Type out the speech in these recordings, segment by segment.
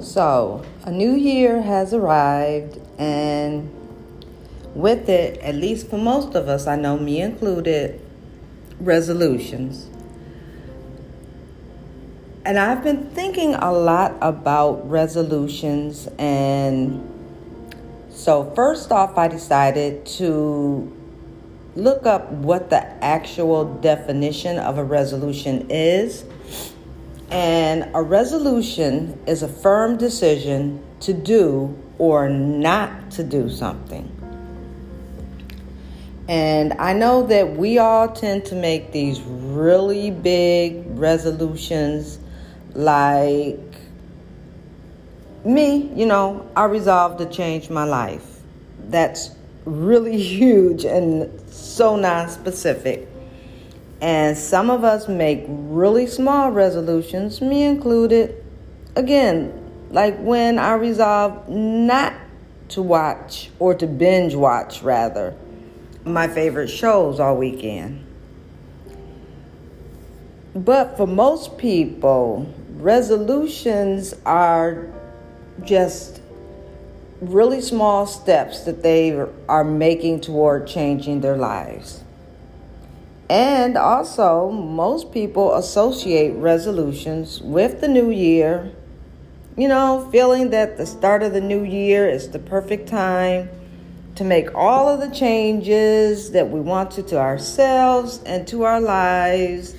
So, a new year has arrived, and with it, at least for most of us, I know me included, resolutions. And I've been thinking a lot about resolutions, and so first off, I decided to look up what the actual definition of a resolution is and a resolution is a firm decision to do or not to do something. And I know that we all tend to make these really big resolutions, like me, you know, I resolved to change my life. That's really huge and so non specific. And some of us make really small resolutions, me included. Again, like when I resolve not to watch or to binge watch, rather, my favorite shows all weekend. But for most people, resolutions are just really small steps that they are making toward changing their lives. And also, most people associate resolutions with the new year, you know, feeling that the start of the new year is the perfect time to make all of the changes that we want to to ourselves and to our lives.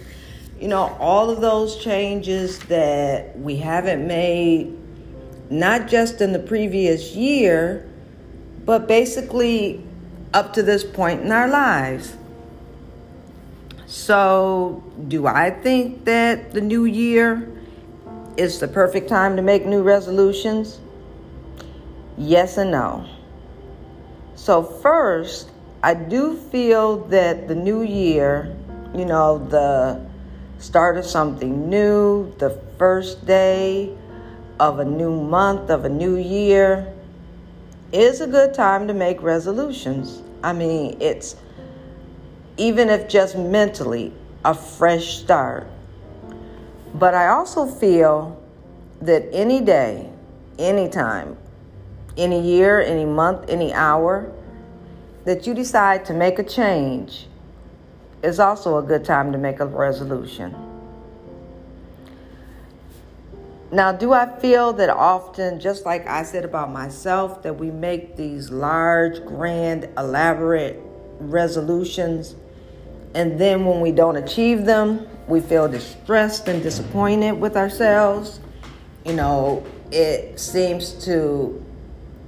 You know, all of those changes that we haven't made, not just in the previous year, but basically up to this point in our lives. So, do I think that the new year is the perfect time to make new resolutions? Yes and no. So, first, I do feel that the new year, you know, the start of something new, the first day of a new month, of a new year, is a good time to make resolutions. I mean, it's even if just mentally, a fresh start. But I also feel that any day, any time, any year, any month, any hour that you decide to make a change is also a good time to make a resolution. Now, do I feel that often, just like I said about myself, that we make these large, grand, elaborate resolutions and then when we don't achieve them, we feel distressed and disappointed with ourselves. You know, it seems to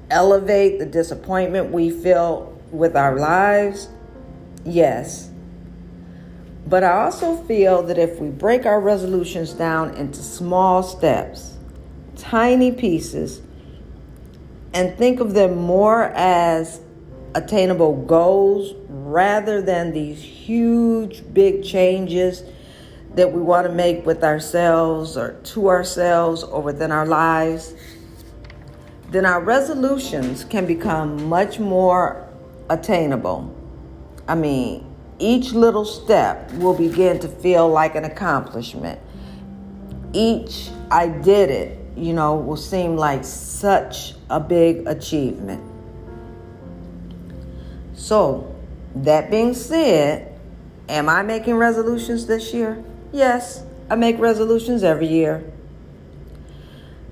elevate the disappointment we feel with our lives. Yes. But I also feel that if we break our resolutions down into small steps, tiny pieces, and think of them more as attainable goals rather than these huge, big changes that we want to make with ourselves or to ourselves or within our lives, then our resolutions can become much more attainable. I mean, each little step will begin to feel like an accomplishment. Each I did it, you know, will seem like such a big achievement. So, that being said, am I making resolutions this year? Yes, I make resolutions every year.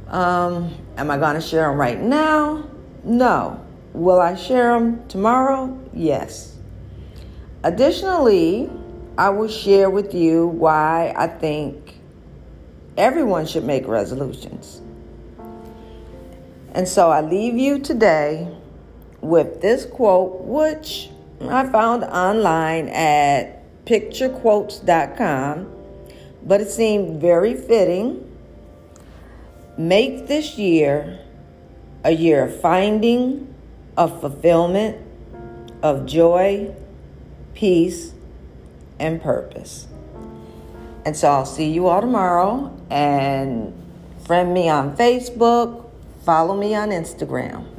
Um, am I going to share them right now? No. Will I share them tomorrow? Yes. Additionally, I will share with you why I think everyone should make resolutions. And so I leave you today with this quote, which I found online at picturequotes.com, but it seemed very fitting. Make this year a year of finding, of fulfillment, of joy, peace, and purpose. And so I'll see you all tomorrow and friend me on Facebook, follow me on Instagram.